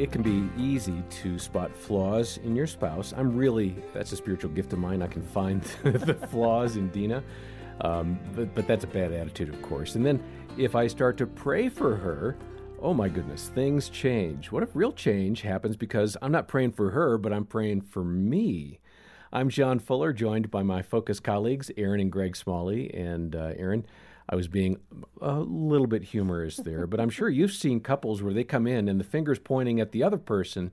it can be easy to spot flaws in your spouse. I'm really, that's a spiritual gift of mine. I can find the flaws in Dena. Um, but, but that's a bad attitude, of course. And then if I start to pray for her, oh my goodness, things change. What if real change happens because I'm not praying for her, but I'm praying for me? I'm John Fuller, joined by my focus colleagues, Erin and Greg Smalley. And uh, Erin, I was being a little bit humorous there, but I'm sure you've seen couples where they come in and the finger's pointing at the other person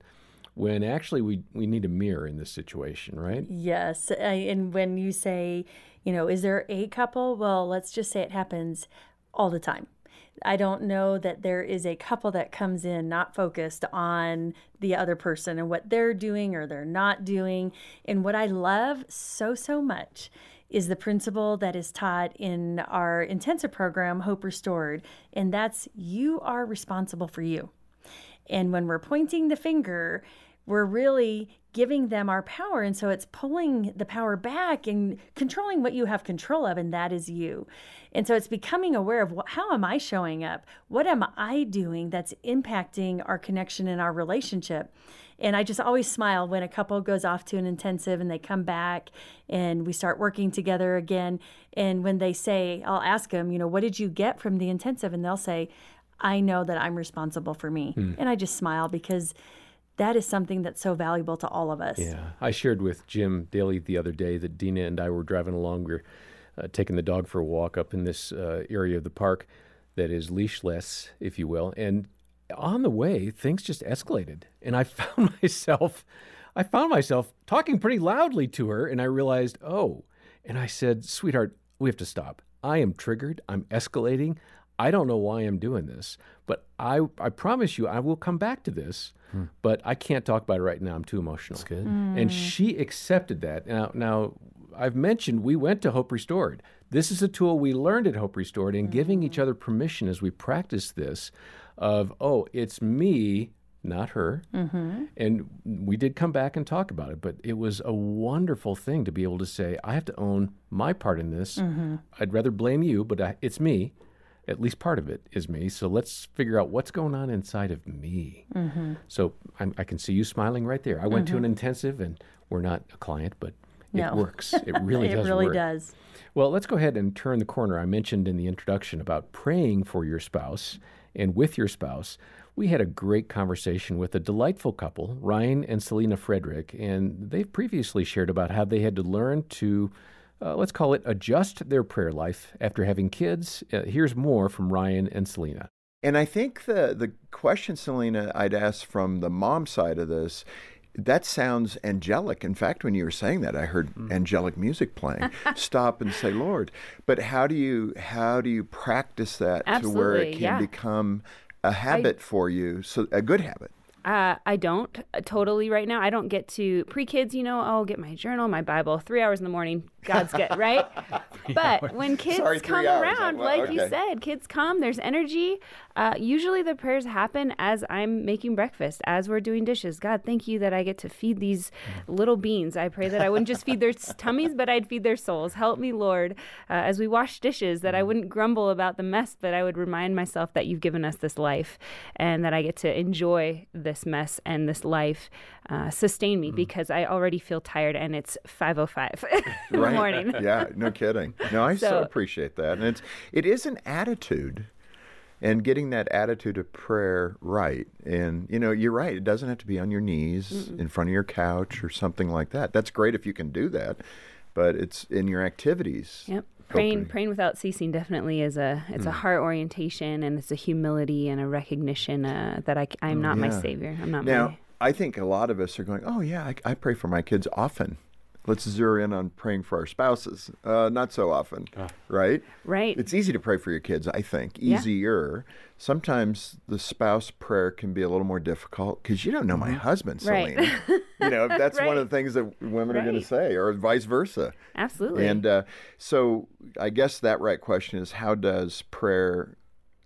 when actually we, we need a mirror in this situation, right? Yes. And when you say, you know, is there a couple? Well, let's just say it happens all the time. I don't know that there is a couple that comes in not focused on the other person and what they're doing or they're not doing. And what I love so, so much is the principle that is taught in our intensive program, Hope Restored, and that's you are responsible for you. And when we're pointing the finger, we're really giving them our power. And so it's pulling the power back and controlling what you have control of, and that is you. And so it's becoming aware of what, how am I showing up? What am I doing that's impacting our connection and our relationship? And I just always smile when a couple goes off to an intensive and they come back and we start working together again. And when they say, I'll ask them, you know, what did you get from the intensive? And they'll say, I know that I'm responsible for me. Mm. And I just smile because that is something that's so valuable to all of us. Yeah. I shared with Jim Daly the other day that Dena and I were driving along. We are uh, taking the dog for a walk up in this uh, area of the park that is leashless, if you will. And on the way, things just escalated. And I found myself, I found myself talking pretty loudly to her. And I realized, oh, and I said, sweetheart, we have to stop. I am triggered. I'm escalating. I don't know why I'm doing this, but I, I promise you I will come back to this, hmm. but I can't talk about it right now. I'm too emotional. That's good. Mm. And she accepted that. Now, now I've mentioned we went to Hope Restored. This is a tool we learned at Hope Restored, and mm. giving each other permission as we practice this of, oh, it's me, not her. Mm-hmm. And we did come back and talk about it, but it was a wonderful thing to be able to say, I have to own my part in this. Mm-hmm. I'd rather blame you, but I, it's me. At least part of it is me. So let's figure out what's going on inside of me. Mm-hmm. So I'm, i can see you smiling right there. I went to an Mm-hmm. intensive, and we're not a client, but it works. It really it does really work. does. Well, let's go ahead and turn the corner. I mentioned in the introduction about praying for your spouse and with your spouse. We had a great conversation with a delightful couple, Ryan and Selena Frederick, and they've previously shared about how they had to learn to, uh, let's call it, adjust their prayer life after having kids. Uh, here's more from Ryan and Selena. And I think the the question, Selena, I'd ask from the mom side of this, that sounds angelic. In fact, when you were saying that, I heard angelic music playing. Stop and say, Lord. But how do you how do you practice that to where it can yeah. become a habit for you, so a good habit? Uh, I don't uh, totally right now. I don't get to pre kids, you know, I'll get my journal, my Bible, three hours in the morning. God's good, right? but when kids Sorry, come hours. around, Well, like you said, kids come, there's energy. Uh, usually the prayers happen as I'm making breakfast, as we're doing dishes. God, thank you that I get to feed these little beings. I pray that I wouldn't just feed their tummies, but I'd feed their souls. Help me, Lord, uh, as we wash dishes, that I wouldn't grumble about the mess, but I would remind myself that you've given us this life and that I get to enjoy this mess and this life. Uh, sustain me because I already feel tired and it's 5:05 in the morning. yeah, no kidding. No, I so, So- appreciate that. And it's it is an attitude. And getting that attitude of prayer right. And you know, you're right. It doesn't have to be on your knees in front of your couch or something like that. That's great if you can do that. But it's in your activities. Yep. Praying, Opening. praying without ceasing definitely is a it's a heart orientation and it's a humility and a recognition uh, that I I'm not my savior. I'm not Now, my I think a lot of us are going, oh, yeah, I, I pray for my kids often. Let's zero in on praying for our spouses. Uh, not so often, right? right. It's easy to pray for your kids, I think. Yeah. Easier. Sometimes the spouse prayer can be a little more difficult because you don't know my husband, Right. Selena. you know, that's one of the things that women are going to say, or vice versa. Absolutely. And uh, so I guess that right question is how does prayer,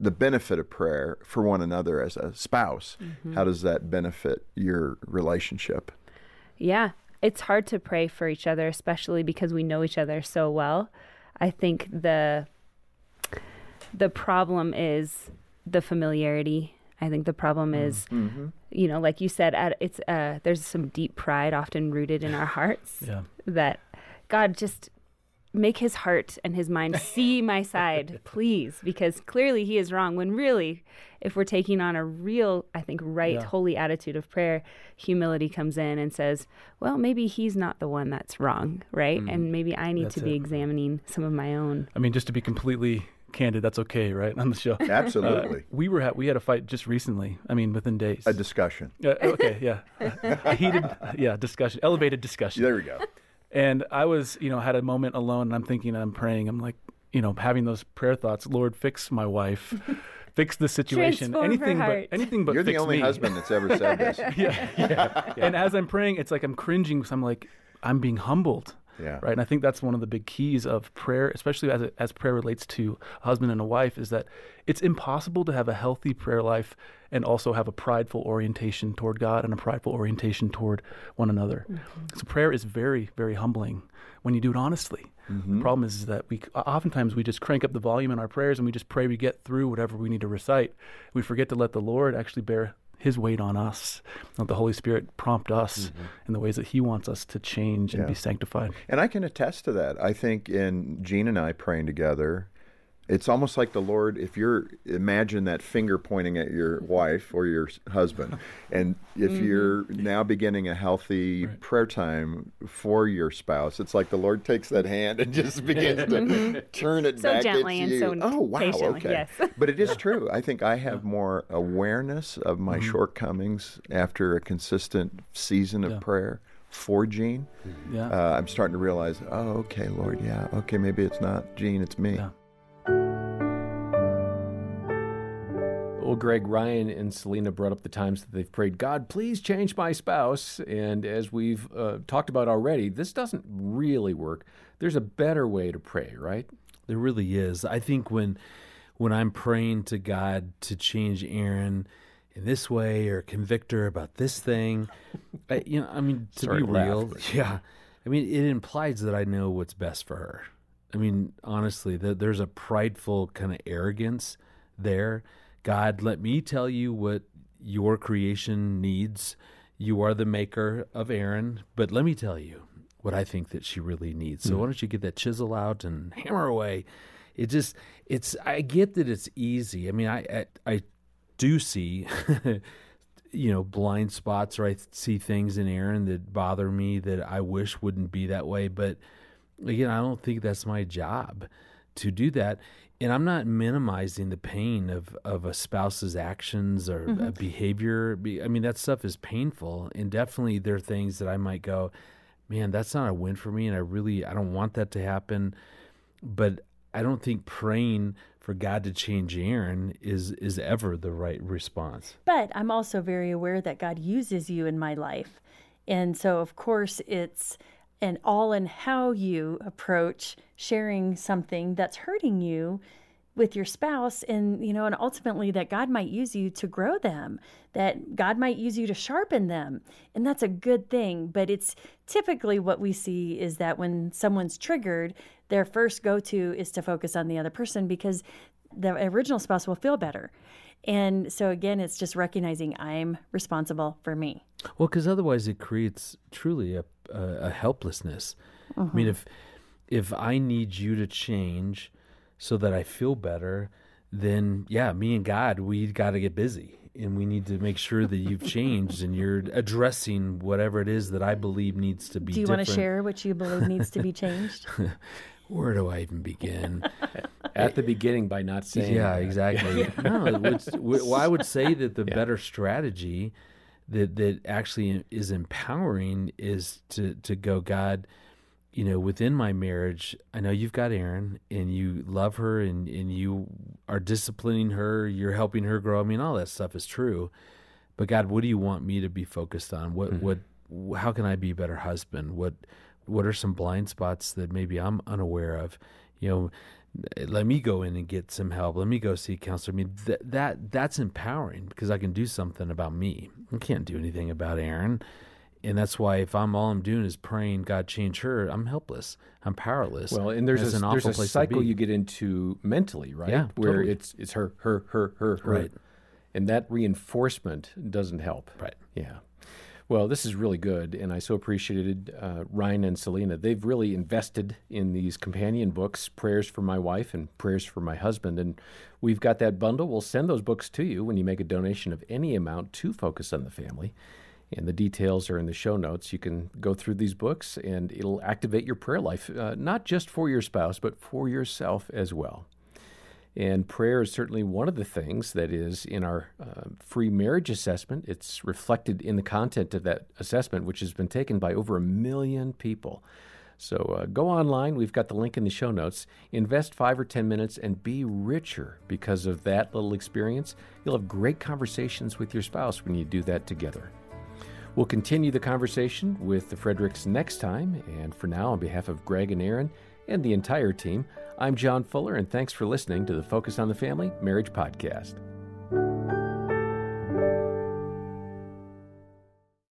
the benefit of prayer for one another as a spouse, Mm-hmm. how does that benefit your relationship? Yeah, it's hard to pray for each other, especially because we know each other so well. I think the the problem is the familiarity. I think the problem is you know, like you said, at, it's uh, there's some deep pride often rooted in our hearts Yeah. that God just make his heart and his mind see my side, please, because clearly he is wrong. When really, if we're taking on a real, I think, right, Yeah. holy attitude of prayer, humility comes in and says, well, maybe he's not the one that's wrong, right? And maybe I need That's to be it. examining some of my own. I mean, just to be competely candid, that's okay, right? On the show. Absolutely. we were ha- we had a fight just recently. I mean, within days. a discussion. Uh, okay, yeah, a heated, yeah, discussion, elevated discussion. There we go. And I was, you know, had a moment alone, and I'm thinking, I'm praying, I'm like, you know, having those prayer thoughts. Lord, fix my wife, fix the situation. Transform her anything but heart. anything but You're the only me. husband that's ever said this. yeah, yeah. And as I'm praying, it's like I'm cringing because I'm like, I'm being humbled. Yeah. Right. And I think that's one of the big keys of prayer, especially as it, as prayer relates to a husband and a wife, is that it's impossible to have a healthy prayer life and also have a prideful orientation toward God and a prideful orientation toward one another. Mm-hmm. So prayer is very, very humbling when you do it honestly. The mm-hmm. problem is, is that we oftentimes we just crank up the volume in our prayers and we just pray we get through whatever we need to recite. We forget to let the Lord actually bear his weight on us. Let the Holy Spirit prompt us mm-hmm. in the ways that he wants us to change and Yeah. be sanctified. And I can attest to that. I think in Gene and I praying together, it's almost like the Lord, if you're, imagine that finger pointing at your wife or your husband. And if you're now beginning a healthy prayer time for your spouse, it's like the Lord takes that hand and just begins to turn it So back gently at and you. so oh, wow. patiently, Okay. yes. but it is true. I think I have more awareness of my Mm-hmm. shortcomings after a consistent season of Yeah. prayer for Gene Yeah. uh, I'm starting to realize, oh, okay, Lord, yeah, okay, maybe it's not Gene, it's me. Yeah. Well, Greg, Ryan, and Selena brought up the times that they've prayed, God, please change my spouse. And as we've uh, talked about already, this doesn't really work. There's a better way to pray, right? There really is. I think when when I'm praying to God to change Erin in this way or convict her about this thing, I, you know, I mean, to Sorry be to laugh, real, but- yeah. I mean, it implies that I know what's best for her. I mean, honestly, that there's a prideful kind of arrogance there. God, let me tell you what your creation needs. You are the maker of Erin, but let me tell you what I think that she really needs. So hmm. why don't you get that chisel out and hammer away? It just, it's. I get that it's easy. I mean, I, I, I do see, you know, blind spots, or I see things in Erin that bother me that I wish wouldn't be that way. But again, I don't think that's my job to do that. And I'm not minimizing the pain of, of a spouse's actions or mm-hmm. a behavior. I mean, that stuff is painful. And definitely there are things that I might go, man, that's not a win for me. And I really, I don't want that to happen. But I don't think praying for God to change Erin is, is ever the right response. But I'm also very aware that God uses you in my life. And so, of course, it's an all in how you approach sharing something that's hurting you with your spouse and you know and ultimately that God might use you to grow them that God might use you to sharpen them. And that's a good thing but it's typically what we see is that when someone's triggered their first go to is to focus on the other person because the original spouse will feel better. And so again it's just recognizing I'm responsible for me. Well, because otherwise it creates truly a, a, a helplessness. I mean, uh-huh. if if I need you to change so that I feel better, then yeah, me and God, we got to get busy, and we need to make sure that you've changed and you're addressing whatever it is that I believe needs to be. do you want to share what you believe needs to be changed Where do I even begin? At the beginning by not saying. Yeah, that. exactly. no, it's, well, I would say that the better strategy that that actually is empowering is to to go, God, you know, within my marriage, I know you've got Erin and you love her and and you are disciplining her, you're helping her grow. I mean, all that stuff is true. But God, what do you want me to be focused on? What mm-hmm. what how can I be a better husband? What what are some blind spots that maybe I'm unaware of? You know, let me go in and get some help. Let me go see a counselor. I mean, th- that that's empowering because I can do something about me. I can't do anything about Erin, and that's why if I'm all I'm doing is praying God change her, I'm helpless. I'm powerless. Well, and there's That's a, an there's awful a cycle you get into mentally, right? Yeah, Where totally. it's it's her, her, her, her, her. Right. And that reinforcement doesn't help. Right. Yeah. Well, this is really good, and I so appreciated uh, Ryan and Selena. They've really invested in these companion books, Prayers for My Wife and Prayers for My Husband. And we've got that bundle. We'll send those books to you when you make a donation of any amount to Focus on the Family. And the details are in the show notes. You can go through these books, and it'll activate your prayer life, uh, not just for your spouse, but for yourself as well. And prayer is certainly one of the things that is in our uh, free marriage assessment. It's reflected in the content of that assessment, which has been taken by over a million people. So uh, go online. We've got the link in the show notes. Invest five or 10 minutes and be richer because of that little experience. You'll have great conversations with your spouse when you do that together. We'll continue the conversation with the Fredericks next time. And for now, on behalf of Greg and Erin and the entire team, I'm John Fuller, and thanks for listening to the Focus on the Family Marriage Podcast.